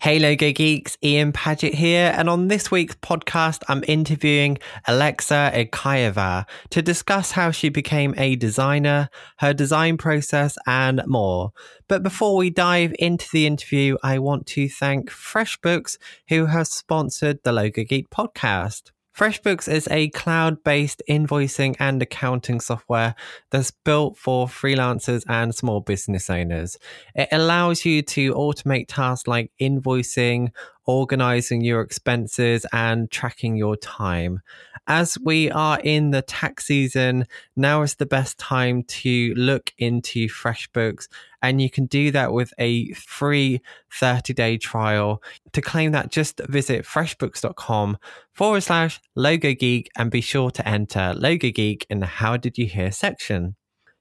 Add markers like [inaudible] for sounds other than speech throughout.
Hey Logo Geeks, Ian Paget here, and on this week's podcast, I'm interviewing Alexa Erkaeva to discuss how she became a designer, her design process, and more. But before we dive into the interview, I want to thank FreshBooks, who has sponsored the Logo Geek podcast. FreshBooks is a cloud based invoicing and accounting software that's built for freelancers and small business owners. It allows you to automate tasks like invoicing, organizing your expenses, and tracking your time as we are in the tax season, now is the best time to look into FreshBooks. And you can do that with a free 30 day trial. To claim that, just visit freshbooks.com forward slash logo geek and be sure to enter logo geek in the How Did You Hear section.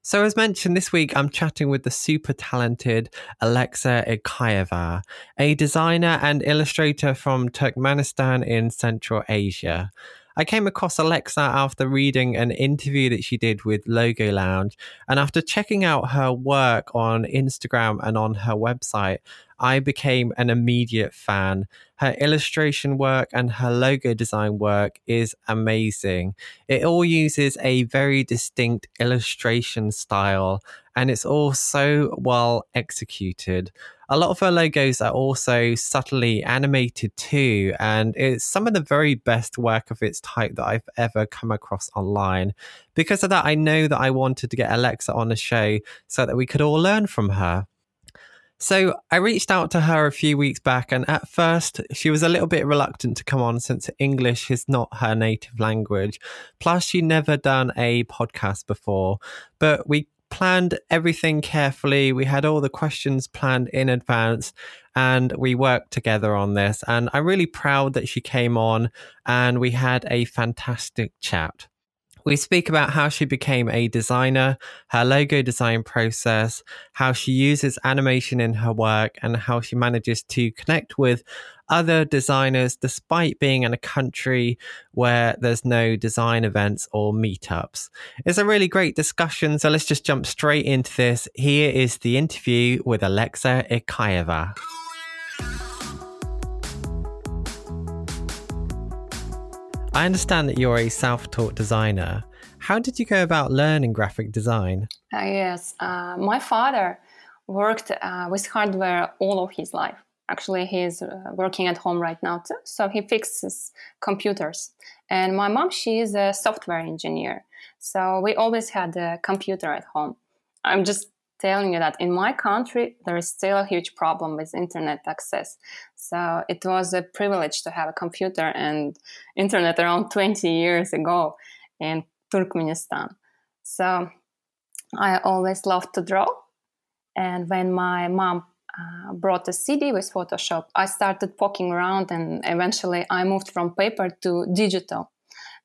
So, as mentioned this week, I'm chatting with the super talented Alexa Erkaeva, a designer and illustrator from Turkmenistan in Central Asia. I came across Alexa after reading an interview that she did with Logo Lounge. And after checking out her work on Instagram and on her website, I became an immediate fan. Her illustration work and her logo design work is amazing. It all uses a very distinct illustration style and it's all so well executed a lot of her logos are also subtly animated too, and it's some of the very best work of its type that I've ever come across online. Because of that, I know that I wanted to get Alexa on the show so that we could all learn from her. So I reached out to her a few weeks back, and at first she was a little bit reluctant to come on since English is not her native language. Plus, she'd never done a podcast before. But we planned everything carefully. We had all the questions planned in advance and we worked together on this. And I'm really proud that she came on and we had a fantastic chat. We speak about how she became a designer, her logo design process, how she uses animation in her work, and how she manages to connect with other designers despite being in a country where there's no design events or meetups. It's a really great discussion, so let's just jump straight into this. Here is the interview with Alexa Erkaeva. I understand that you're a self taught designer. How did you go about learning graphic design? Uh, yes, uh, my father worked uh, with hardware all of his life. Actually, he's uh, working at home right now too, so he fixes computers. And my mom, she is a software engineer, so we always had a computer at home. I'm just telling you that in my country there is still a huge problem with internet access. So it was a privilege to have a computer and internet around [laughs] 20 years ago in turkmenistan. So i always loved to draw. And when my mom uh, brought a cd with photoshop i started poking around and eventually i moved from paper to digital.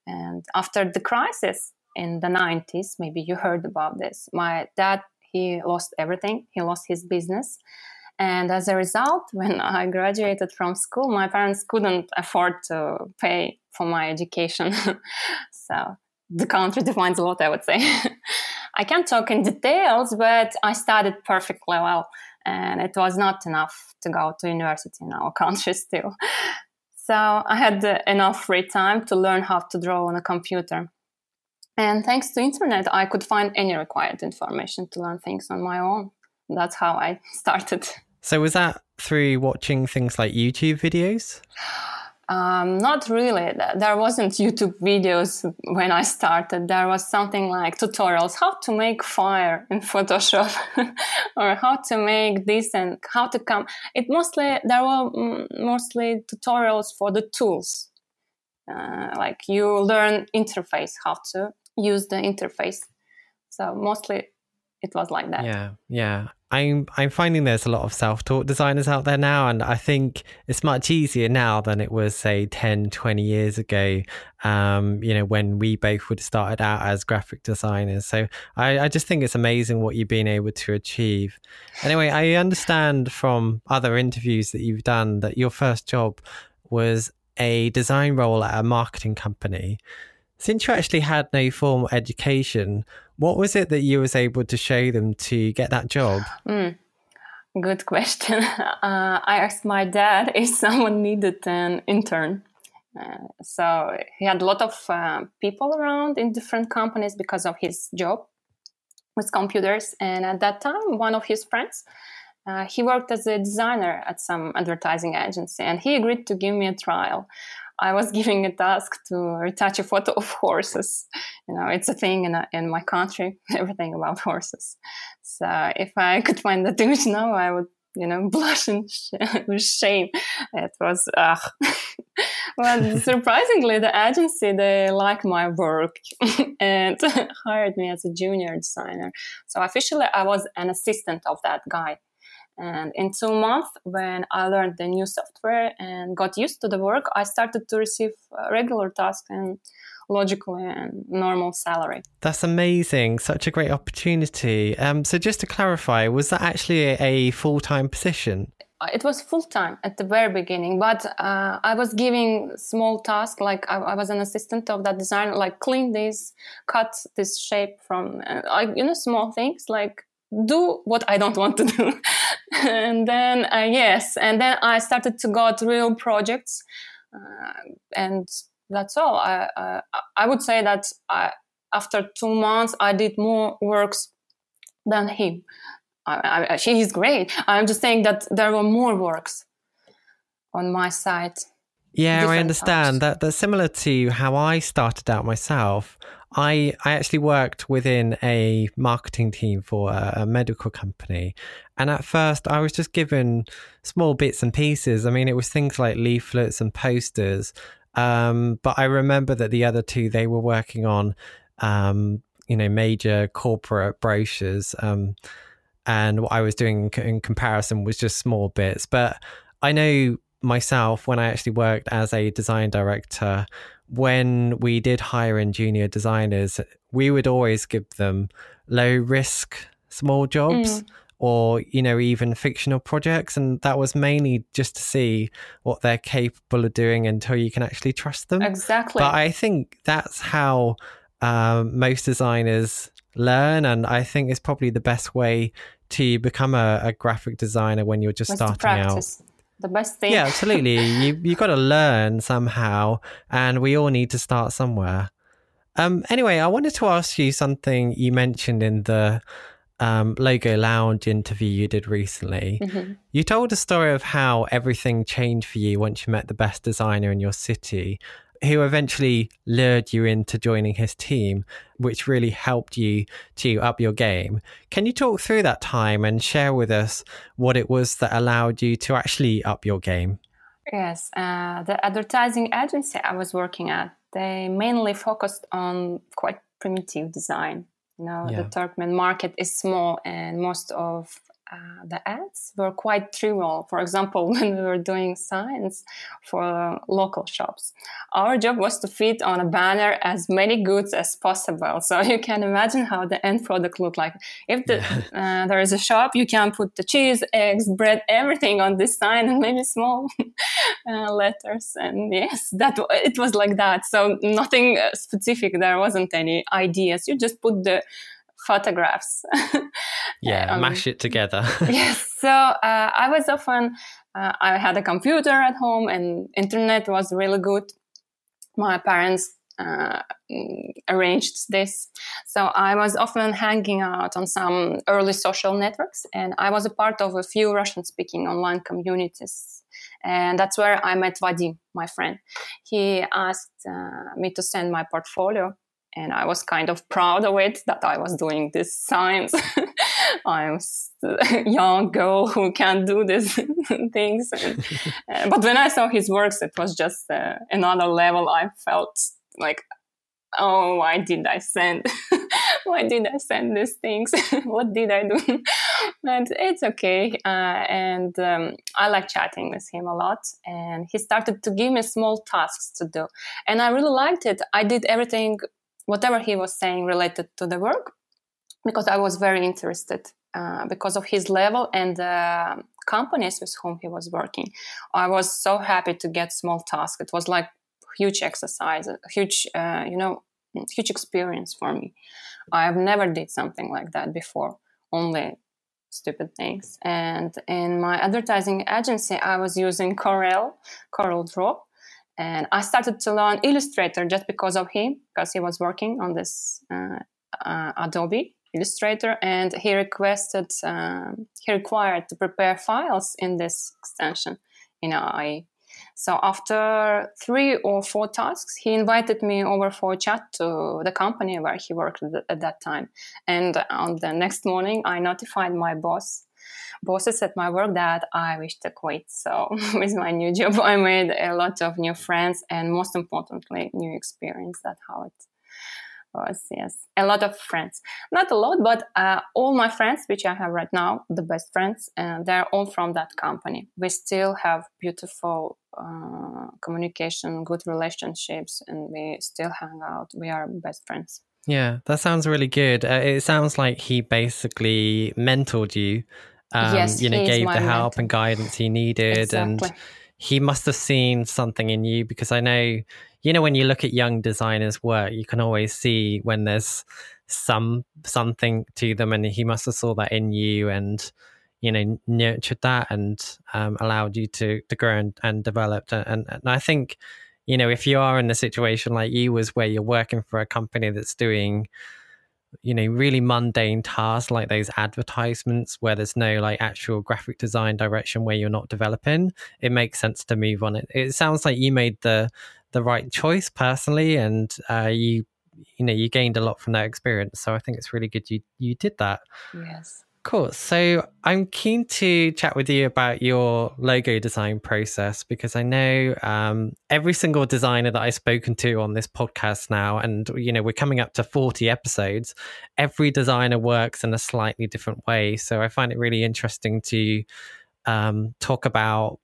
And after the crisis in the 90s maybe you heard about this my dad he lost everything. He lost his business. And as a result, [laughs] when I graduated from school, my parents couldn't afford to pay for my education. [laughs] so the country [laughs] defines a lot, I would say. I can't talk in details, but I studied perfectly well. And it was not enough to go to university in our country still. So I had enough free time to learn how to draw on a computer. And thanks to internet, I could find any required information to learn things on my own. That's how I [laughs] started. So was that through watching things like YouTube videos? Um, not really. There wasn't YouTube videos when I started. There was something like tutorials, how to make fire in Photoshop, [laughs] or how to make this and how to come. It mostly there were mostly tutorials for the tools. Uh, like you learn interface, how to use the interface. So mostly it was like that. Yeah, yeah. I'm I'm finding there's a lot of self-taught designers out there now and I think it's much easier now than it was say 10 20 years ago um, you know when we both would have started out as graphic designers so I, I just think it's amazing what you've been able to achieve anyway I understand from other interviews that you've done that your first job was a design role at a marketing company since you actually had no formal education, what was it that you was able to show them to get that job? Mm. Good question. [laughs] Uh, I asked my dad [laughs] if someone needed an intern. Uh, so he had a lot of uh, people around in different companies because of his job with computers. And at that time, one of his friends, uh, he worked as a designer at some advertising agency, and he agreed to give me a trial. I was [laughs] giving a task to retouch a photo of horses. You know, it's a thing in, a, in my country, [laughs] everything about horses. So if I could find that image now, I would, you know, [laughs] blush in sh- shame. It was, ugh. but surprisingly, the agency, they like my work and hired me as a junior designer. So officially, I was an assistant of that guy. And in two months, when I learned the new software and got used to the work, I started to receive regular tasks and logically and normal salary. That's amazing. Such a great opportunity. Um, so, just to clarify, was that actually a full time position? It was full time at the very beginning, but uh, I was giving small tasks. Like I, I, was an assistant of that designer, like clean this, cut this shape from, uh, like you know, small things like do what I don't want to do. [laughs] and then, uh, yes, and then I started to got real projects. Uh, and that's all. I, uh, I would say that I, after two months, I did more works than him. I, I, is great. I'm just saying that there were more works on my side. Yeah, I understand that. That's similar to how I started out myself. I I actually worked within a marketing team for a, a, medical company, and at first I was just given small bits and pieces. I mean, it was things like leaflets and posters. Um, but I remember that the other two they were working on, um, you know, major corporate brochures. Um, and what I was doing in comparison was just small bits. But I know myself when I actually worked as a design director when we did hire in junior designers, we would always give them low risk small jobs. Mm. Or, you know, even fictional projects. And that was mainly just to see what they're capable of doing until you can actually trust them. Exactly. But I think that's how um, most designers learn. And I think it's probably the best way to become a, a graphic designer when you're just starting out the best thing. Yeah, absolutely. you you got to learn somehow, and we all need to start somewhere. Um. Anyway, I wanted to ask you something you mentioned in the um, Logo Lounge interview you did recently. Mm-hmm. You told a story of how everything changed for you once you met the best designer in your city, who eventually lured you into joining his team, which really helped you to up your game. Can you talk through that time and share with us what it was that allowed you to actually up your game? Yes, uh, the advertising agency I was working at, they mainly focused on quite primitive design. You know, yeah. the Turkmen market is small, and most of uh, the ads were quite trivial. For example, [laughs] when we were doing signs for local shops, our job was to fit on a banner as many goods as possible. So [laughs] you can imagine how the end product looked like. If the, [laughs] uh, there is a shop, you can put the cheese, eggs, bread, everything on this sign, and maybe small uh, letters. And yes, that it was like that. So nothing uh, specific. There wasn't any ideas. You just put the photographs. [laughs] yeah, um, mash it together. [laughs] yes. So uh, I was often, uh, I had a computer at home and internet was really good. My parents uh, arranged this. So I was often hanging out on some early social networks and I was a part of a few Russian speaking online communities. And that's where I met Vadim, my friend. He asked uh, me to send my portfolio and I was kind of proud of it that I was doing this science. [laughs] I'm a [laughs] young girl who can do these [laughs] things. And, uh, but when I saw his works, it was just uh, another level. I felt like, oh, why did I send? why did I send these things? what did I do? and it's okay. Uh, and um, I like chatting with him a lot. And he started to give me small tasks to do. And I really liked it. I did everything whatever he was saying related to the work because I was very interested uh, because of his level and the companies with whom he was working. I was so happy to get small tasks. It was like huge exercise, huge, uh, you know, huge experience for me. I've never did something like that before. Only stupid things. And in my advertising agency, I was using Corel, Corel Draw. And I started to learn Illustrator just because of him, because he was working on this uh, uh, Adobe Illustrator, and he requested, um, he required to prepare files in this extension. You know, I so after three or four tasks, he invited me over for a chat to the company where he worked at that time. And on the next morning, I notified my boss, bosses at my work that I wish to quit. So [laughs] with my new job, I made a lot of new friends and most importantly, new experience. That's how it was yes. A lot of friends. Not a lot but uh, all my friends which i have right now the best friends and they're all from that company. We still have beautiful uh, communication good relationships and we still hang out. We are best friends. Yeah that sounds really good. Uh, it sounds like he basically mentored you um, yes, you know gave the help mentor. and guidance he needed exactly. and he must have seen something in you because i know you know when you look at young designers work you can always see when there's some something to them and he must have saw that in you and you know nurtured that and um, allowed you to to grow and, and develop and, and i think you know if you are in a situation like you was where you're working for a company that's doing you know really mundane tasks like those advertisements where there's no like actual graphic design direction where you're not developing it makes sense to move on. It it sounds like you made the the right choice personally and uh, you you know you gained a lot from that experience. So i think it's really good you you did that. Yes Cool. So I'm keen to chat with you about your logo design process because I know um, every single designer that I've spoken to on this podcast now, and you know we're coming up to 40 episodes. Every designer works in a slightly different way, so I find it really interesting to um, talk about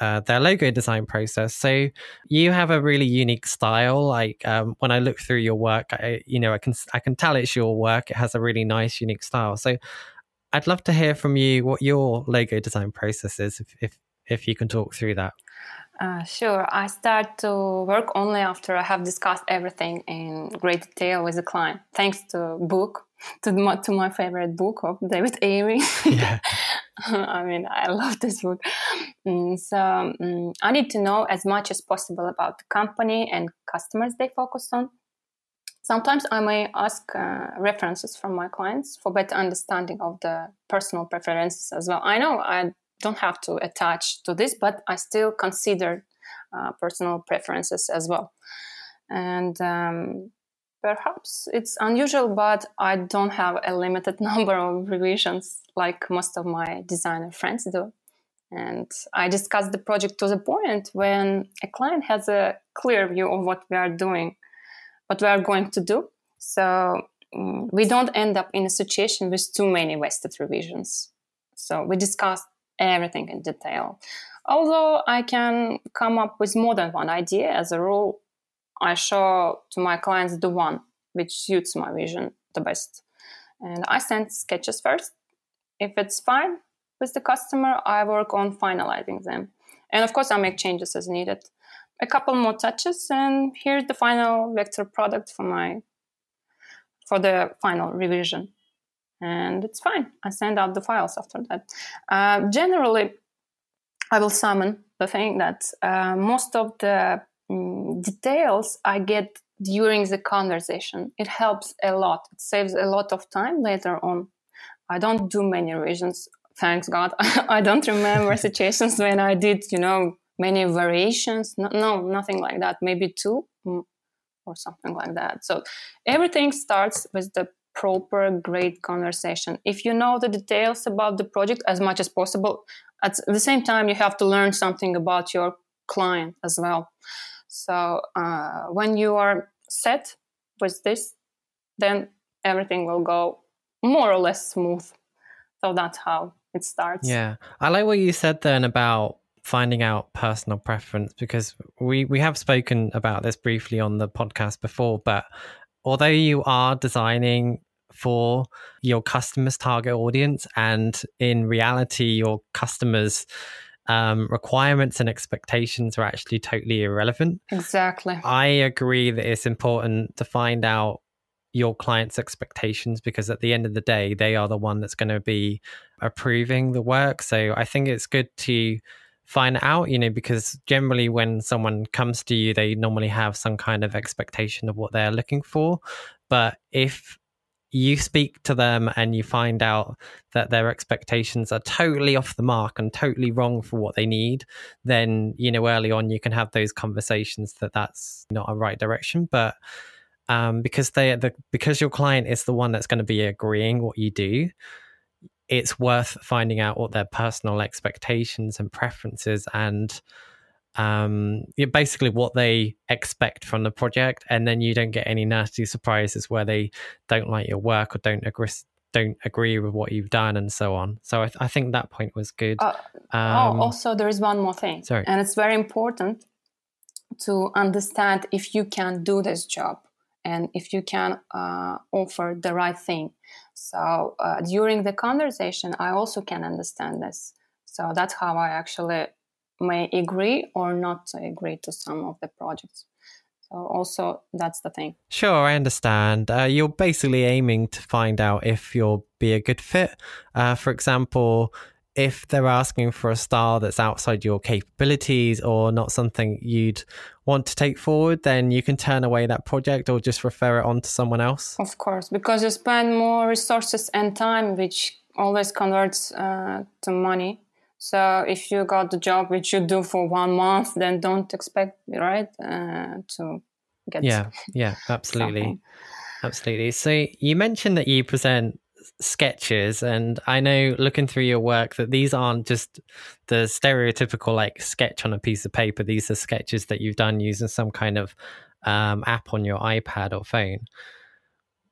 uh, their logo design process. So you have a really unique style. Like um, when I look through your work, I, you know, I can I can tell it's your work. It has a really nice, unique style. So I'd love to hear from you what your logo design process is, if if, if you can talk through that. Uh, sure. I start to work only after I have discussed everything in great detail with the client. Thanks to book, [laughs] to my, to my favorite book of David Airey. [laughs] Yeah. [laughs] I mean, I love this book. Mm, so mm, I need to know as much as possible about the company and customers they focus on. Sometimes I may ask uh, references from my clients for better understanding of the personal preferences as well. I know I don't have to attach to this, but I still consider uh, personal preferences as well. And um, perhaps it's unusual, but I don't have a limited [laughs] number of revisions like most of my designer friends do. And I discuss the project to the point when a client has a clear view of what we are doing what we are going to do. So um, we don't end up in a situation with too many wasted revisions. So we discussed everything in detail. Although I can come up with more than one idea, as a rule, I show to my clients the one which suits my vision the best. And I send sketches first. If it's fine with the customer, I work on finalizing them. And of course, I make changes as needed a couple more touches and here's the final vector product for my for the final revision. And it's fine. I send out the files after that. Uh, generally i will summon the thing that uh, most of the um, details i get during the conversation. It helps a lot. It saves a lot of time later on. I don't do many revisions thanks god. [laughs] I don't remember [laughs] situations when i did you know many variations. No, no, nothing like that. Maybe two mm, or something like that. So everything starts with the proper, great conversation. If you know the details about the project as much as possible, at the same time, you have to learn something about your client as well. So uh, when you are set with this, then everything will go more or less smooth. So that's how it starts. Yeah. I like what you said then about finding out personal preference because we we have spoken about this briefly on the podcast before but although you are designing for your customers target audience and in reality your customers um, requirements and expectations are actually totally irrelevant exactly. I agree that it's important to find out your client's expectations because at the end of the day they are the one that's going to be approving the work. So i think it's good to find out you know because generally when someone comes to you they normally have some kind of expectation of what they're looking for. But if you speak to them and you find out that their expectations are totally off the mark and totally wrong for what they need then you know early on you can have those conversations that that's not a right direction. But um, because they the because your client is the one that's going to be agreeing what you do it's worth finding out what their personal expectations and preferences and um, basically what they expect from the project, and then you don't get any nasty surprises where they don't like your work or don't agree don't agree with what you've done and so on. So I, th- I think that point was good. Uh, oh, um, oh, also there is one more thing, sorry, and it's very important to understand if you can do this job and if you can uh, offer the right thing. So uh, during the conversation, I also can understand this. So that's how I actually may agree or not agree to some of the projects. So also that's the thing. Sure, I understand. Uh, you're basically aiming to find out if you'll be a good fit. Uh, for example, if they're asking for a style that's outside your capabilities or not something you'd want to take forward, then you can turn away that project or just refer it on to someone else. Of course, because you spend more resources and time, which always converts uh, to money. So if you got the job which you do for one month, then don't expect right uh, to get. Yeah, yeah, absolutely, absolutely. So you mentioned that you present sketches and i know looking through your work that these aren't just the stereotypical like sketch on a piece of paper. These are sketches that you've done using some kind of um, app on your ipad or phone.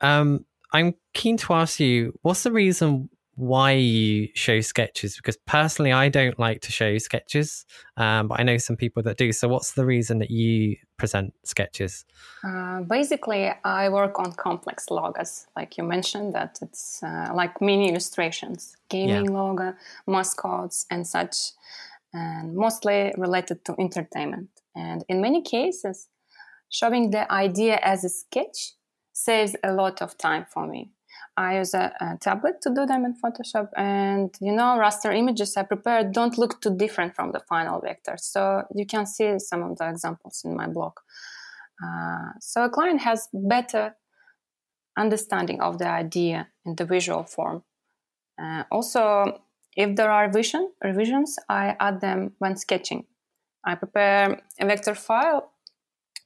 Um, i'm keen to ask you what's the reason why you show sketches because personally I don't like to show sketches, um, but I know some people that do. So, what's the reason that you present sketches? Uh, basically, I work on complex logos, like you mentioned, that it's uh, like mini illustrations, gaming yeah. logo, mascots, and such, and mostly related to entertainment. And in many cases, showing the idea as a sketch saves a lot of time for me I use a, a, tablet to do them in Photoshop. And you know, raster images I prepared don't look too different from the final vector. So you can see some of the examples in my blog. Uh, so a client has better understanding of the idea in the visual form. Uh, also, if there are vision, revisions, I add them when sketching. I prepare a vector file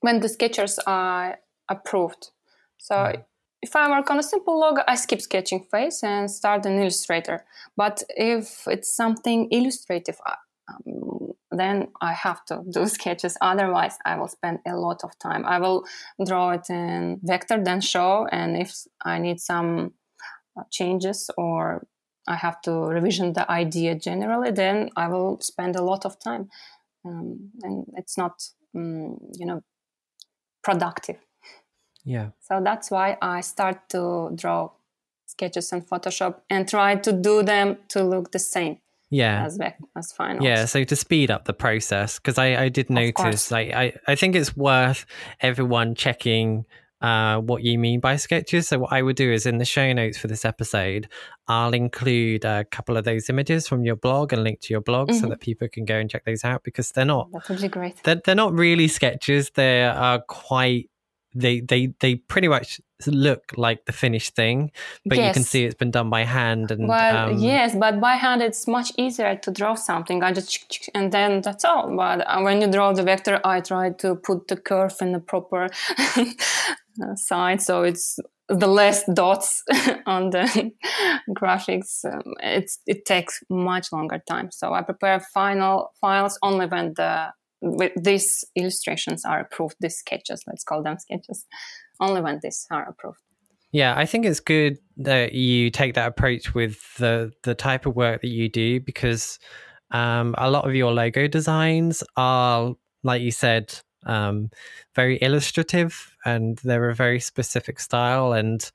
when the sketches are approved. So mm if I work on a simple logo, I skip sketching phase and start an Illustrator. But if it's something illustrative, um, then I have to do [laughs] sketches. Otherwise, I will spend a lot of time. I will draw it in vector, then show, and if I need some uh, changes or I have to revision the idea generally, then I will spend a lot of time, um, and it's not, um, you know, productive. Yeah. So that's why I start to draw sketches in Photoshop and try to do them to look the same. Yeah. As as final. Yeah. So to speed up the process, because I, I did notice, like, I, I think it's worth everyone checking uh, what you mean by sketches. So what I would do is in the show notes for this episode, I'll include a couple of those images from your blog and link to your blog mm-hmm. so that people can go and check those out because they're not. That would be great. They're, they're not really sketches. They are quite they they they pretty much look like the finished thing, but yes. you can see it's been done by hand. And well, um, yes, but by hand it's much easier to draw something. I just and then that's all. But uh, when you draw the vector, I try to put the curve in the proper [laughs] side, so it's the less dots [laughs] on the [laughs] graphics. Um, it's it takes much longer time. So I prepare final files only when the these illustrations are approved, these sketches, let's call them sketches, only when these are approved. Yeah, I think it's good that you take that approach with the the type of work that you do because um, a lot of your logo designs are, like you said, um, very illustrative and they're a very specific style. And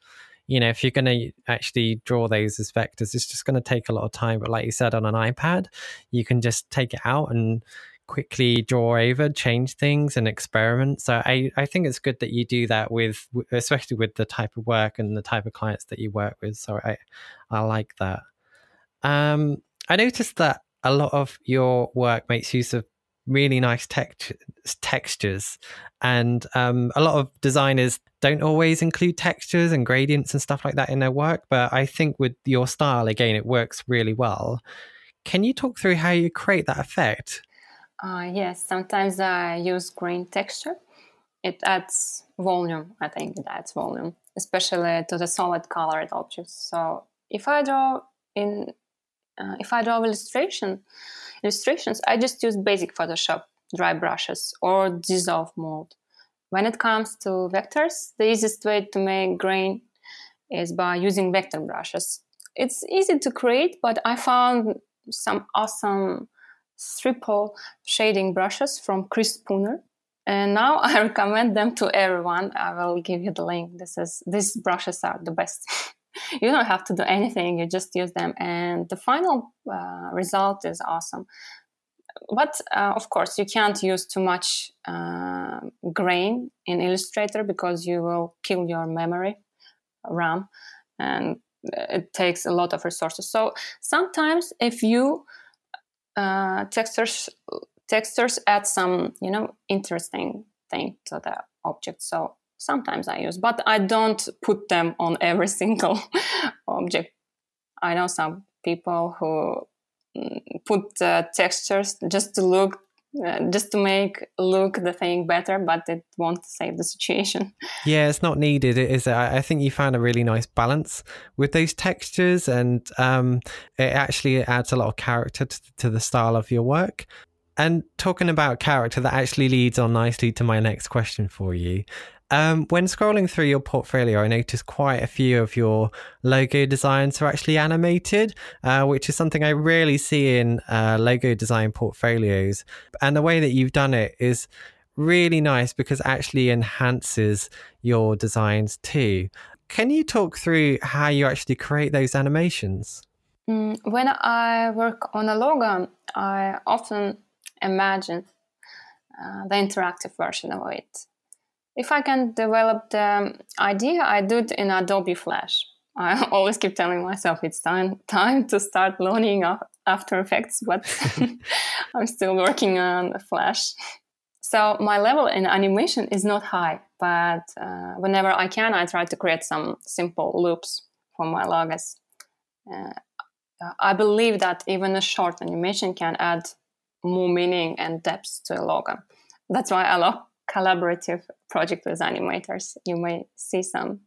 you know, if you're going to actually draw those as vectors, it's just going to take a lot of time. But like you said, on an iPad, you can just take it out and quickly draw over, change things, and experiment. So I, I think it's good that you do that with, especially with the type of work and the type of clients that you work with. So I, I like that. Um, I noticed that a lot of your work makes use of really nice text- textures, and um, a lot of designers don't always include textures and gradients and stuff like that in their work. But I think with your style, again, it works really well. Can you talk through how you create that effect? Uh, yes, sometimes I use grain texture. It adds volume, I think it adds volume, especially to the solid colored objects. So if I draw in, uh, if I draw illustration, illustrations, I just use basic Photoshop dry brushes or dissolve mode. When it comes to vectors, the easiest way to make grain is by using vector brushes. It's easy to create, but I found some awesome stipple shading brushes from Chris Spooner. And now [laughs] I recommend them to everyone. I will give you the link. This is these brushes are the best. [laughs] you don't have to do anything; you just use them, and the final uh, result is awesome. But uh, of course, you can't use too much uh, grain in Illustrator because you will kill your memory RAM, and it takes a lot of resources. So sometimes, if you uh, textures textures add some you know interesting thing to the object. So sometimes I use, but I don't put them on every [laughs] single object. I know some people who mm, put textures just to look uh, just to make look the thing better, but it won't save the situation. [laughs] Yeah, it's not needed. It is. I think you found a really nice balance with those textures, and um, it actually adds a lot of character to the style of your work. And talking about character, that actually leads on nicely to my next question for you. Um, when scrolling through your portfolio, I noticed quite a few of your logo designs are actually animated, uh, which is something I rarely see in uh, logo design portfolios. And the way that you've done it is really nice because it actually enhances your designs too. Can you talk through how you actually create those animations? Mm, when I work on a logo, I often imagine uh, the interactive version of it if I can develop the idea, I do it in Adobe Flash. I [laughs] always keep telling myself it's time time to start learning After Effects, but [laughs] [laughs] I'm still working on Flash. So my level in animation is not high, but uh, whenever I can, I try to create some simple loops for my logos. Uh, I believe that even a short animation can add more meaning and depth to a logo. That's why I love collaborative project with animators. You may see some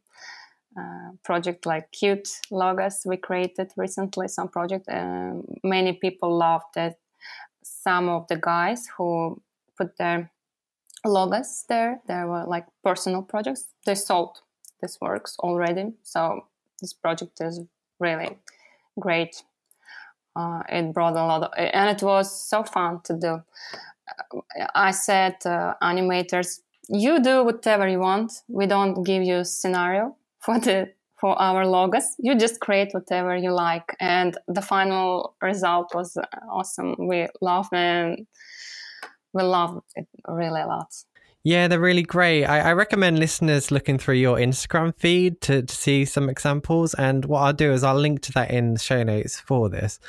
uh, project like cute logos we created recently. Some project uh, many people loved it. Some of the guys who put their logos there, there were like personal projects. They sold this works already. So this project is really great. Uh, it brought a lot of, and it was so fun to do. I said uh, animators, you do whatever you want. We don't give you scenario for the for our logos. You just create whatever you like, and the final result was awesome. We loved and we loved it really a lot. Yeah, they're really great. I, I, recommend listeners looking through your Instagram feed to, to see some examples. And what I'll do is I'll link to that in the show notes for this.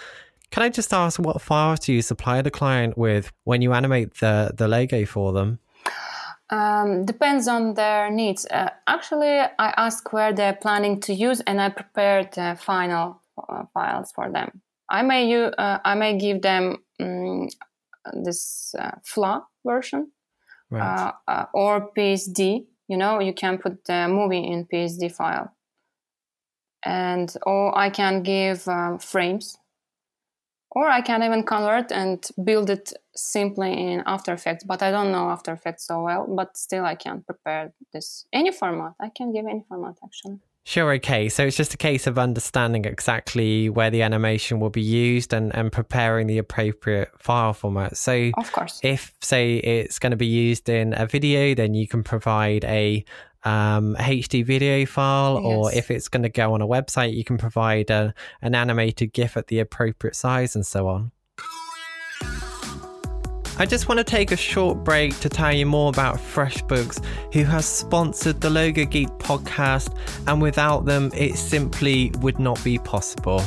Can I just ask what files do you supply the client with when you animate the, the logo for them? Um, depends on their needs. Uh, actually, I ask where they're planning to use, and I prepare the final uh, files for them. I may use, uh, I may give them um, this uh, FLA version right. Uh, uh, or PSD. You know, you can put the movie in PSD file, and or I can give um, frames or I can even convert and build it simply in After Effects, but I don't know After Effects so well, but still I can prepare this any format. I can give any format actually. Sure, okay. So it's just a case of understanding exactly where the animation will be used and, and preparing the appropriate file format. So, of course, if, say, it's going to be used in a video, then you can provide a um, HD video file, yes. or if it's going to go on a website, you can provide a, an animated GIF at the appropriate size and so on. I just want to take a short break to tell you more about FreshBooks, who has sponsored the Logo Geek podcast, and without them, it simply would not be possible.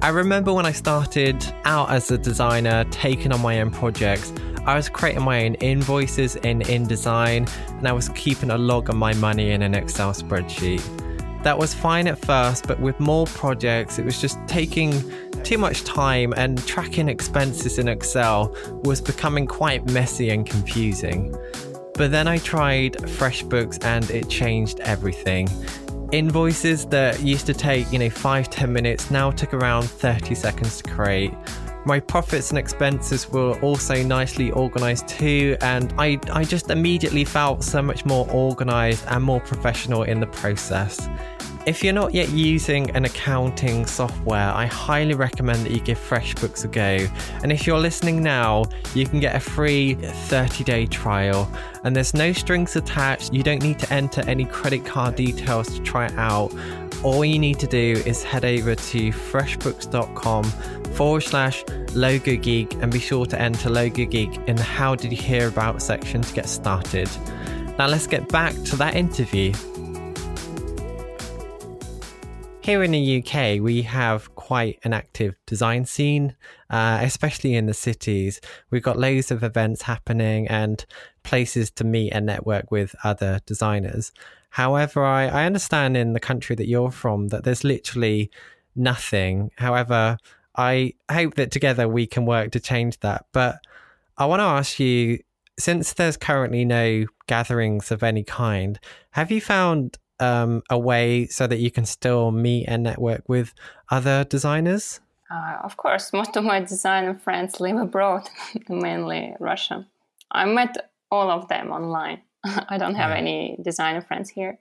I remember when I started out as a designer, taking on my own projects, I was creating my own invoices in InDesign and I was keeping a log of my money in an Excel spreadsheet. That was fine at first, but with more projects, it was just taking too much time and tracking expenses in Excel was becoming quite messy and confusing. But then I tried FreshBooks and it changed everything. Invoices that used to take, you know, five ten minutes now took around 30 seconds to create. My profits and expenses were also nicely organized too, and I, I just immediately felt so much more organized and more professional in the process. If you're not yet using an accounting software, I highly recommend that you give FreshBooks a go. And if you're listening now, you can get a free 30 day trial. And there's no strings attached, you don't need to enter any credit card details to try it out. All you need to do is head over to freshbooks.com forward slash logo geek and be sure to enter logo geek in the how did you hear about section to get started. Now let's get back to that interview. Here in the UK, we have quite an active design scene, uh, especially in the cities. We've got loads of events happening and places to meet and network with other designers. However, I, I understand in the country that you're from that there's literally nothing. However, I hope that together we can work to change that. But I want to ask you since there's currently no gatherings of any kind, have you found um, a way so that you can still meet and network with other designers? Uh, of course, most of my designer friends live abroad, [laughs] mainly Russia. I met all of them online. [laughs] I don't have any designer friends here.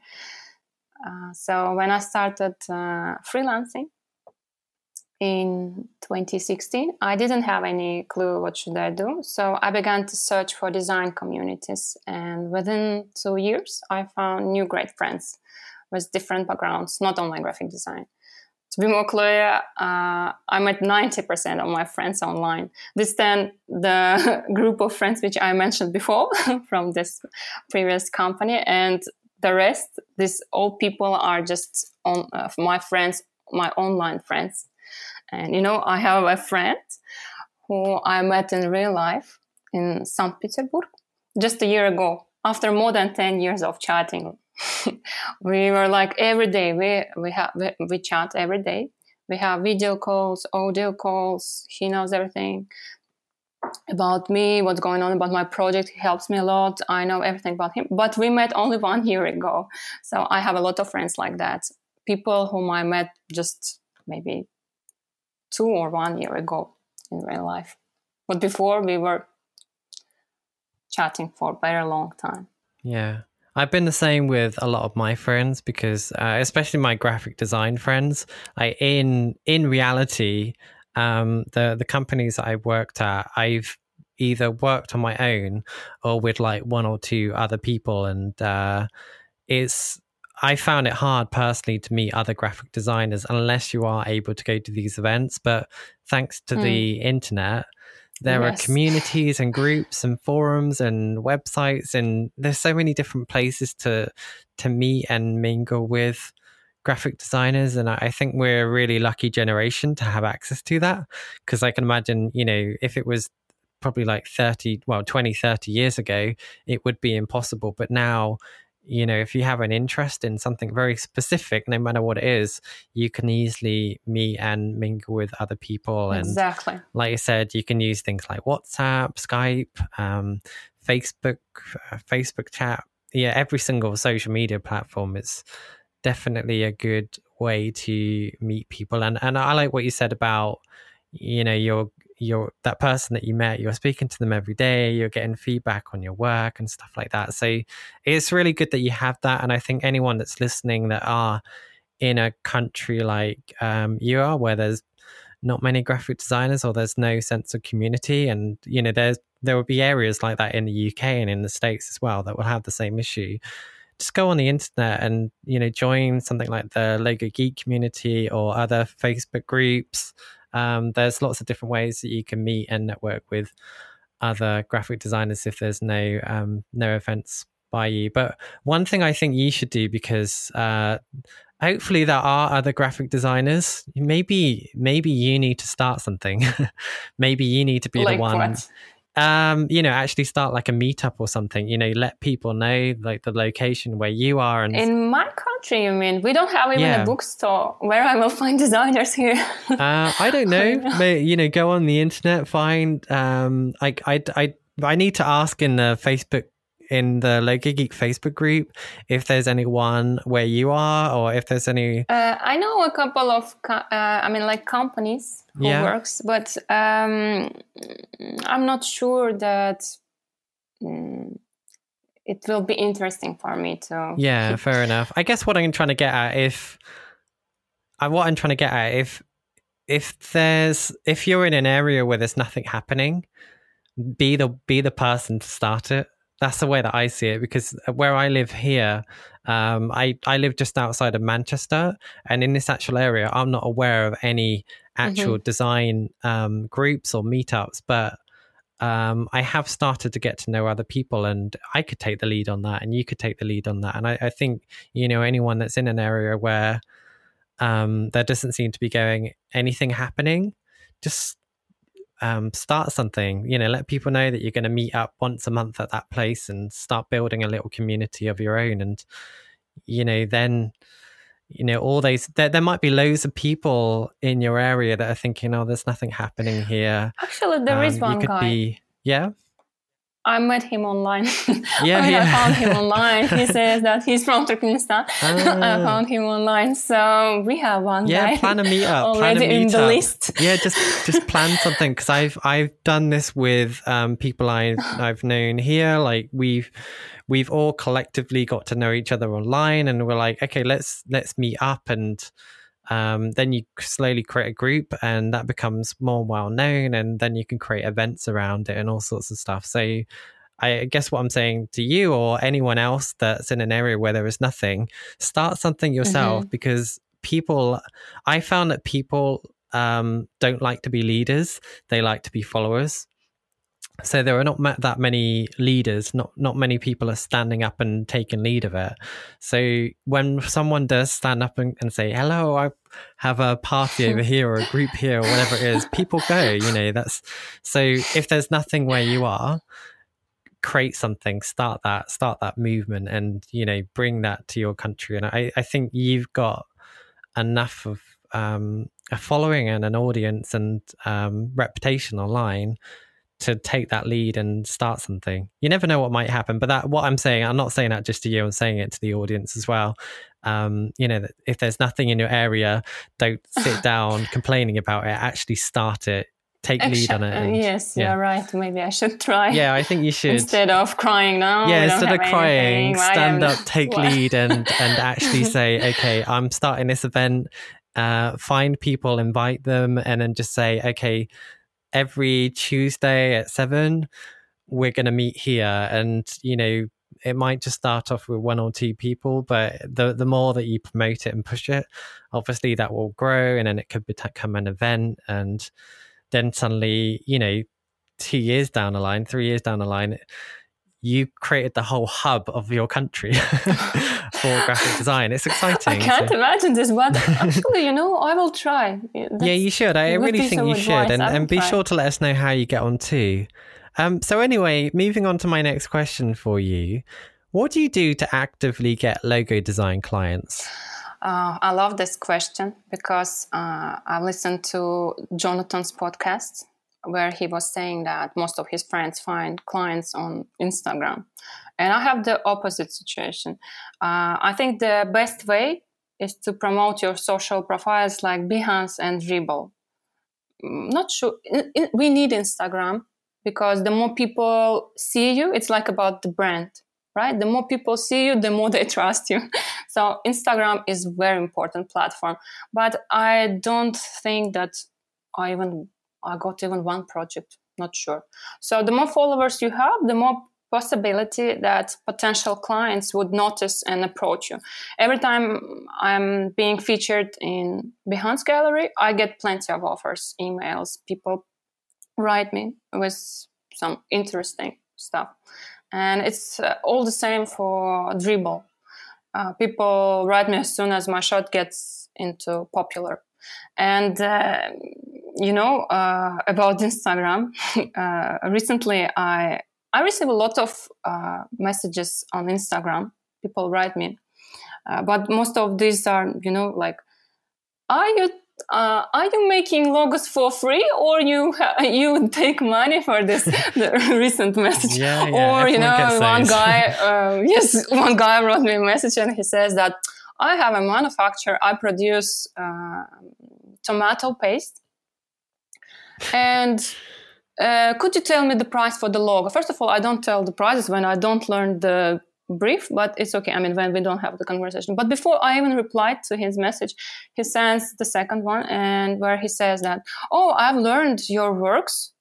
Uh, so when I started uh, freelancing, in 2016 i didn't have any clue what should i do so i began to search for design communities and within two years i found new great friends with different backgrounds not only graphic design. To be more clear uh, i met 90% of my friends online. This then the [laughs] group of friends which i mentioned before [laughs] from this previous company and the rest these all people are just on uh, my friends my online friends and you know, I have a friend who I met in real life in St. Petersburg just a year ago. After more than 10 years of chatting, [laughs] we were like every day we we have we, we chat every day. We have video calls, audio calls. He knows everything about me, what's going on about my project. He helps me a lot. I know everything about him. But we met only one year ago. So I have a lot of friends like that. People whom I met just maybe two or one year ago in real life. But before we were chatting for a very long time. Yeah. I've been the same with a lot of my friends because, uh, especially my graphic design friends, I in in reality, um, the the companies that I worked at, I've either worked on my own or with like one or two other people, and uh, it's I found it hard personally to meet other graphic designers unless you are able to go to these events. But thanks to mm. the internet, there yes. are [laughs] communities and groups and forums and websites, and there's so many different places to to meet and mingle with graphic designers. And I think we're a really lucky generation to have access to that because I can imagine, you know, if it was probably like 30 well 20 30 years ago it would be impossible but now you know, if you have an interest in something very specific, no matter what it is, you can easily meet and mingle with other people. And exactly. like I said, you can use things like WhatsApp, Skype, um, Facebook, uh, Facebook chat. Yeah, every single social media platform is definitely a good way to meet people. And and I like what you said about, you know, your you're that person that you met you're speaking to them every day you're getting feedback on your work and stuff like that. So it's really good that you have that and i think anyone that's listening that are in a country like um, you are where there's not many graphic designers or there's no sense of community and you know there's there will be areas like that in the uk and in the states as well that will have the same issue. Just go on the internet and you know join something like the logo geek community or other facebook groups um, there's lots of different ways that you can meet and network with other graphic designers if there's no um, no offense by you. But one thing I think you should do because uh, hopefully there are other graphic designers. Maybe maybe you need to start something. [laughs] maybe you need to be like the one. What? Um, you know, actually start like a meetup or something. You know, let people know like the location where you are. And in my country, you mean we don't have even yeah. a bookstore where I will find designers here. uh, I don't know. [laughs] you know, go on the internet, find. Um, I I I I need to ask in the Facebook in the Logo Geek Facebook group if there's anyone where you are or if there's any. Uh, I know a couple of, uh, I mean, like companies who yeah. works, but um, I'm not sure that. Um, it will be interesting for me to. Yeah, fair enough. I guess what I'm trying to get at, if uh, what I'm trying to get at, if if there's if you're in an area where there's nothing happening, be the be the person to start it that's the way that I see it because where I live here, um, I I live just outside of Manchester, and in this actual area, I'm not aware of any actual mm-hmm. design um, groups or meetups, but um, I have started to get to know other people, and I could take the lead on that, and you could take the lead on that, and I, I think you know anyone that's in an area where um, there doesn't seem to be going anything happening, just um, start something. You know, let people know that you're going to meet up once a month at that place and start building a little community of your own. And you know, then you know all these there, there might be loads of people in your area that are thinking, oh, there's nothing happening here. Actually, there um, is one guy. Be, yeah. I met him online. [laughs] Yeah, I, mean, yeah. I found him [laughs] online. He says that he's from Turkmenistan. [laughs] I found him online, so we have one yeah, guy. plan a meetup. Already plan a in the list. Yeah, just just plan something because I've I've done this with um, people I I've known here. Like we've we've all collectively got to know each other online, and we're like, okay, let's let's meet up and um, then you slowly create a group and that becomes more well known and then you can create events around it and all sorts of stuff. So I guess what I'm saying to you or anyone else that's in an area where there is nothing, start something yourself mm-hmm. because people, I found that people um, don't like to be leaders, they like to be followers so there are not that many leaders not not many people are standing up and taking lead of it. So when someone does stand up and, and say hello i have a party over [laughs] here or a group here or whatever it is people go you know that's so if there's nothing where you are create something start that start that movement and you know bring that to your country. And i, I think you've got enough of um, a following and an audience and um, reputation online to take that lead and start something. You never know what might happen, but that what I'm saying, I'm not saying that just to you. I'm saying it to the audience as well. Um, you know, if there's nothing in your area, don't sit [sighs] down complaining about it. Actually, start it. Take lead on it. And, yes, yeah. you're right. Maybe I should try. Yeah, I think you [laughs] should. instead of crying now. Yeah, instead of crying, anything. stand up, [laughs] take lead, and and [laughs] actually say, okay, I'm starting this event. Uh, find people, invite them, and then just say, okay, every Tuesday at seven, we're going to meet here. And, you know, it might just start off with one or two people, but the the more that you promote it and push it, obviously that will grow, and then it could become an event, and then suddenly, you know, two years down the line, three years down the line, you created the whole hub of your country [laughs] for graphic [laughs] design. It's exciting. I can't so. imagine this, but [laughs] actually, you know, I will try. That's, yeah, you should. I really think you should. And, and be try. sure to let us know how you get on too. Um, so, anyway, moving on to my next question for you. What do you do to actively get logo design clients? Uh, I love this question because uh, I listened to Jonathan's podcast where he was saying that most of his friends find clients on Instagram. And I have the opposite situation. Uh, I think the best way is to promote your social profiles like Behance and Dribbble. Mm, not sure. We need Instagram because the more people see you, it's like about the brand, right? The more people see you, the more [laughs] they trust you. so Instagram is very important platform. But I don't think that I even I got even one project, not sure. So the more followers you have, the more possibility that potential clients would notice and approach you. Every time I'm being featured in Behance Gallery, I get plenty of offers, emails, people write me with some interesting stuff. And it's uh, all the same for Dribbble. Uh, people write me as soon as my shot gets into popular. And uh, you know uh, about Instagram. [laughs] Uh, recently, I I receive a lot of uh, messages on Instagram. People write me, uh, but most of these are, you know, like, are you uh, are you making logos for free? Or you [laughs] you take money for this? [laughs] Recent message. Yeah, yeah, or you know one guy uh, yes one guy wrote me a message and he says that i have a manufacturer. I produce uh, tomato paste and uh, could you tell me the price for the logo? First of all, I don't tell the prices when I don't learn the brief, but it's okay. I mean, when we don't have the conversation. But before I even replied to his message, he sends the second one, and where he says that, "Oh, I've learned your works,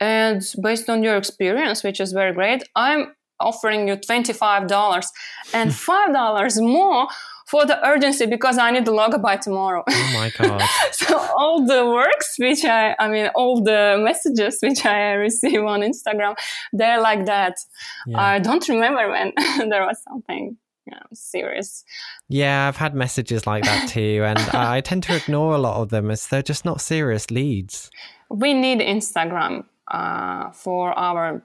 and based on your experience, which is very great, I'm offering you twenty five dollars and five dollars more." For the urgency because I need the logo by tomorrow. Oh my god! [laughs] so all the works which I, I mean, all the messages which I receive on Instagram, they're like that. Yeah. I don't remember when [laughs] there was something you know, serious. Yeah, I've had messages like that [laughs] too, and I tend to ignore a lot of them as they're just not serious leads. We need Instagram uh, for our.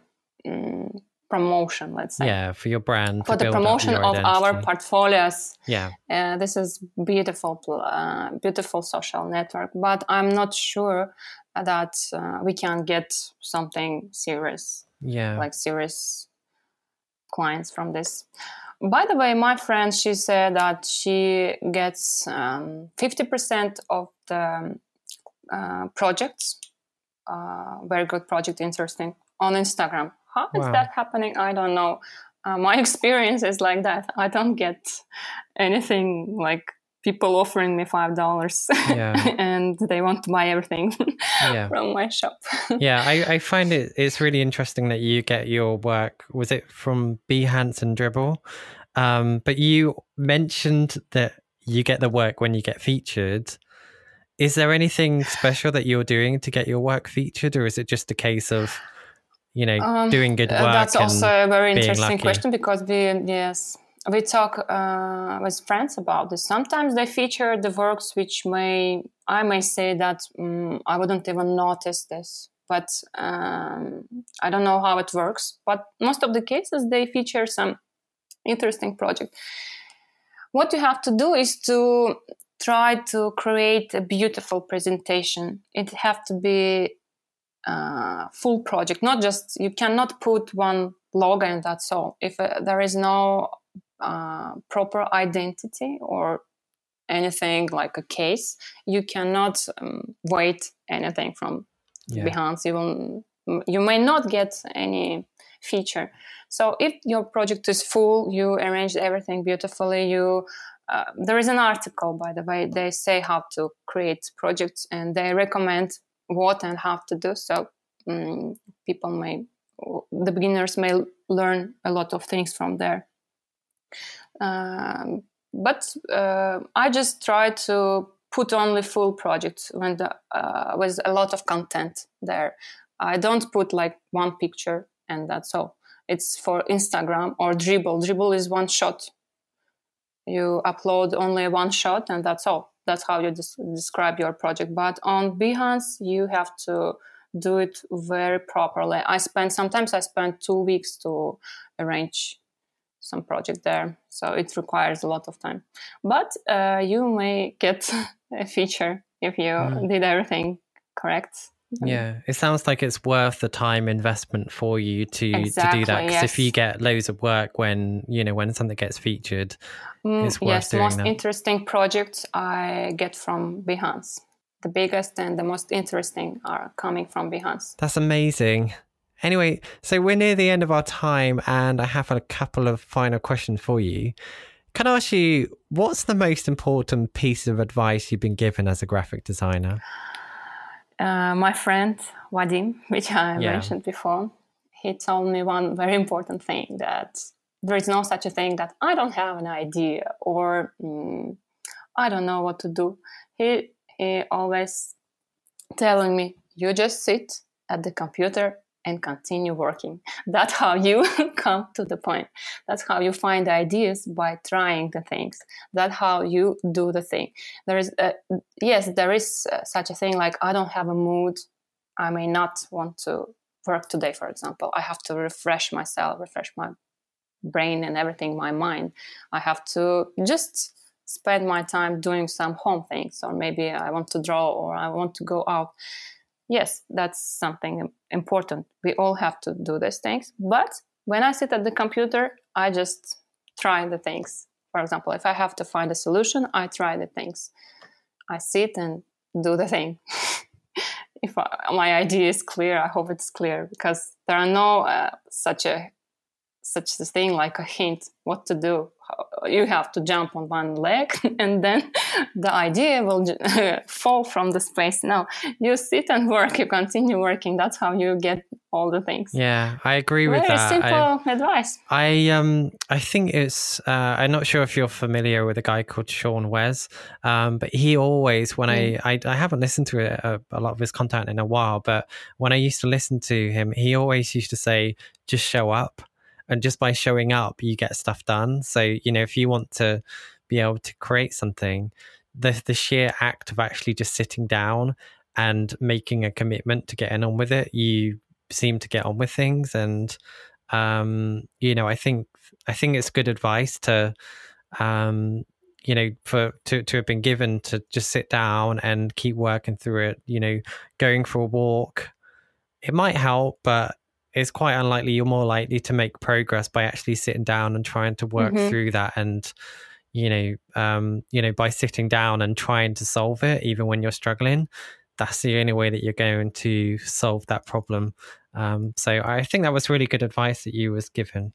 Um, promotion let's say. Yeah for your brand for the promotion of identity. our portfolios. Yeah. Uh, this is beautiful uh, beautiful social network but i'm not sure that uh, we can get something serious yeah. like serious clients from this. By the way my friend she said that she gets um, 50% of the uh, projects uh, very good project interesting on instagram how is wow. that happening? I don't know. Uh, my [laughs] experience is like that. I don't get anything like people offering me five dollars yeah. [laughs] and they want to buy everything [laughs] yeah. from my shop. yeah, I, I, find it it's really interesting that you get your work. Was it from Behance and Dribbble Um, but you mentioned that you get the work when you get featured. Is there anything special that you're doing to get your work featured, or is it just a case of you know, um, doing good uh, work. That's also a very interesting question because we, yes, we talk uh, with friends about this. Sometimes they feature the works which may, I may say that um, I wouldn't even notice this, but um, I don't know how it works. But most of the cases they feature some interesting project. What you have to do is to try to create a beautiful presentation. It have to be uh, full project not just you cannot put one logo and that's all if uh, there is no uh, proper identity or anything like a case you cannot um, wait anything from yeah. behance you will you may not get any feature. So if your project is full you arranged everything beautifully you uh, there is an article by the way they say how to create projects and they recommend what and how to do so um, people may the beginners may learn a lot of things from there. Um, but uh, i just try to put only full projects when the, uh, with a lot of content there. I don't put like one picture and that's all. It's for instagram or Dribbble. Dribbble is one shot. You upload only one shot and that's all that's how you des- describe your project. But on behance you have to do it very properly. I spend sometimes i spend two weeks to arrange some project there so it requires a lot of time. But uh, you may get [laughs] a feature if you mm. did everything correct yeah, it sounds like it's worth the time investment for you to exactly, to do that. Because yes. if you get loads of work when you know when something gets featured, mm, it's worth yes, doing most that. interesting projects I get from Behance. The biggest and the most interesting are coming from Behance. That's amazing. Anyway, so we're near the end of our time, and I have a couple of final questions for you. Can I ask you, what's the most important piece of advice you've been given as a graphic designer? Uh, my friend Vadim, [laughs] which I yeah. mentioned before, he told me one very important thing that there is no such a thing that I don't have an idea or mm, I don't know what to do. He he always telling me, you just sit at the computer and continue working. [laughs] That's how you [laughs] come to the point. That's how you find ideas by trying the things. That's how you do the thing. There is, a, yes, there is uh, such a thing like I don't have a mood. I may not want to work today, for example. I have to refresh myself, refresh my brain and everything, my mind. I have to just spend my time doing some home things, or maybe I want to draw or I want to go out yes, that's something important. We all have to do these things. But when I sit at the computer, I just try the things. For example, if I have to find a solution, I try the things. I sit and do the thing. [laughs] if I, my idea is clear, I hope it's clear because there are no uh, such a such a thing like a hint what to do. You have to jump on one leg [laughs] and then the idea will [laughs] fall from the space. Now you sit and work you continue working that's how you get all the things. Yeah i agree with Very that. Simple I, advice. I um i think it's uh, i'm not sure if you're familiar with a guy called sean wes um but he always when mm. I, I, I haven't listened to a, a lot of his content in a while but when i used to listen to him he always used to say just show up and just by showing up you get stuff done. So you know if you want to be able to create something the the sheer act of actually just sitting down and making a commitment to getting on with it you seem to get on with things. And um you know i think i think it's good advice to um you know for to to have been given to just sit down and keep working through it. You know going for a walk it might help but it's quite unlikely you're more likely to make progress by actually sitting down and trying to work mm-hmm. through that and you know um you know by sitting down and trying to solve it even when you're struggling that's the only way that you're going to solve that problem um so i think that was really good advice that you was given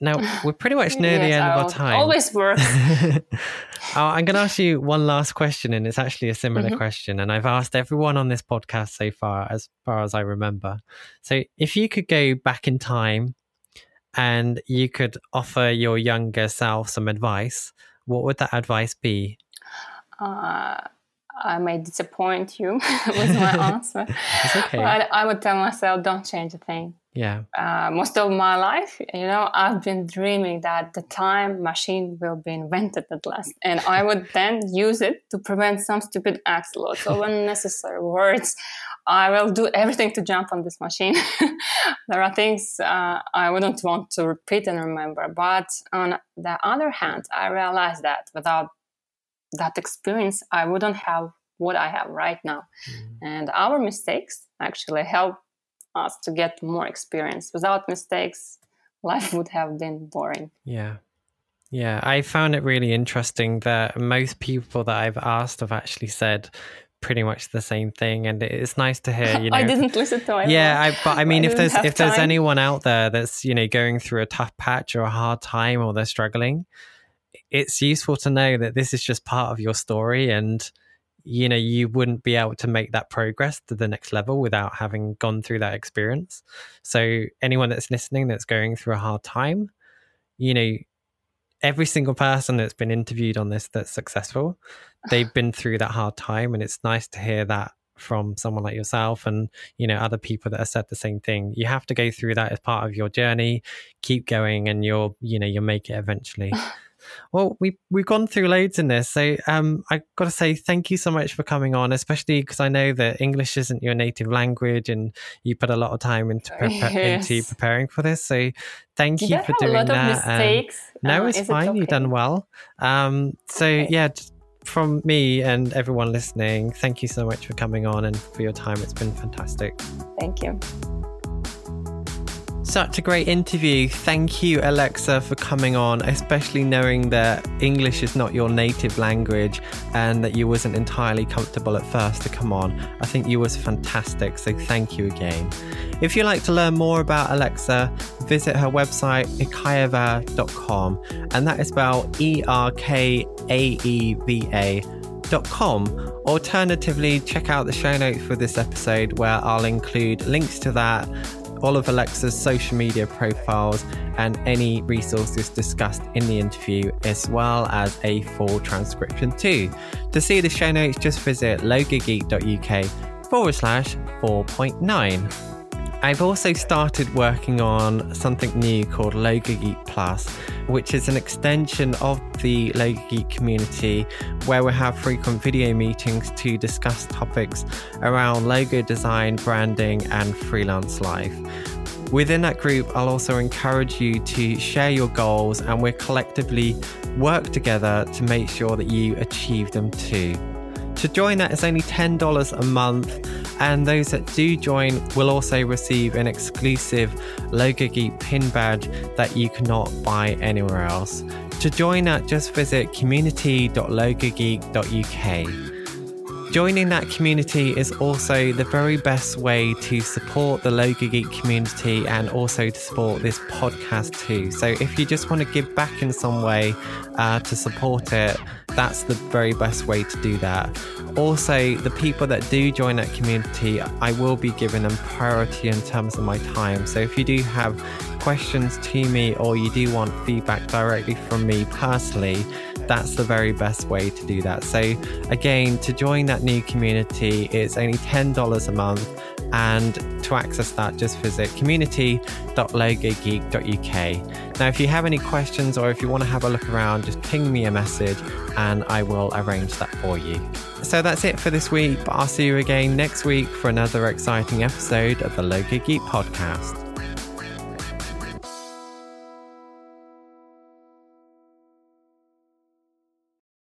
now [sighs] we're pretty much near yes, the end of our time. Always works. [laughs] oh, I'm going to ask you one last question, and it's actually a similar mm-hmm. question. And I've asked everyone on this podcast so far, as far as I remember. So, if you could go back in time and you could offer your younger self some advice, what would that advice be? Uh, I may disappoint you [laughs] with my [laughs] answer. it's okay. But I would tell myself, don't change a thing yeah. Uh, most of my life you know i've been dreaming that the time machine will be invented at last and i [laughs] would then use it to prevent some stupid acts lots [laughs] of unnecessary words i will do everything to jump on this machine. [laughs] There are things uh, i wouldn't want to repeat and remember but on the other hand i realized that without that experience i wouldn't have what i have right now. Mm. and our mistakes actually help us to get more experience. Without mistakes, life would have been boring. Yeah. Yeah, I found it really interesting that most people that I've asked have actually said pretty much the same thing, and it's nice to hear. [laughs] You know, I didn't listen to it. Yeah, I, but I mean, if there's if there's anyone out there that's you know going through a tough patch or a hard time or they're struggling, it's useful to know that this is just part of your story, and you know you wouldn't be able to make that progress to the next level without having gone through that experience. So anyone that's listening that's going through a hard time you know every single person that's been interviewed on this that's successful [sighs] they've been through that hard time and it's nice to hear that from someone like yourself and you know other people that have said the same thing. You have to go through that as part of your journey. Keep going and you'll you know you'll make it eventually [sighs] [laughs] Well, we we've gone through loads in this, so um, I got to say thank you so much for coming on, especially because I know that English isn't your native language, and you put a lot of time into [laughs] yes. into preparing for this. So thank Did you for doing that. mistakes? no, uh, it's fine. It okay? You've done well. Um, so okay. yeah. From me and everyone listening, thank you so much for coming on and for your time. It's been fantastic. Thank you. Such a great interview. Thank you, Alexa, for coming on, especially knowing that English is not your native language and that you wasn't entirely comfortable at first to come on. I think you was fantastic, so thank you again. If you'd like to learn more about Alexa, visit her website, erkaeva.com, and that is spelled E R K A E V A. Com. Alternatively, check out the show notes for this episode where I'll include links to that all of Alexa's social media profiles, and any resources discussed in the interview, as well as a full transcription too. To see the show notes, just visit logogeek.uk forward slash 4.9. I've also started working on something new called Logo Geek Plus, which is an extension of the Logo Geek community where we have frequent video meetings to discuss topics around logo design, branding, and freelance life. Within that group, I'll also encourage you to share your goals and we'll collectively work together to make sure that you achieve them too. To join that is only $10 a month, and those that do join will also receive an exclusive Logo Geek pin badge that you cannot buy anywhere else. To join that, just visit community.logogeek.uk. Joining that community is also the very best way to support the Logo Geek community and also to support this podcast too. So if you just want to give back in some way uh, to support it, that's the very best way to do that. Also, the people that do join that community, I will be giving them priority in terms of my time. So if you do have questions to me or you do want feedback directly from me personally, that's the very best way to do that. So, again, to join that new community, it's only $10 a month. And to access that, just visit community.logogeek.uk. Now, if you have any questions or if you want to have a look around, just ping me a message and I will arrange that for you. So that's it for this week, but I'll see you again next week for another exciting episode of the Logo Geek podcast.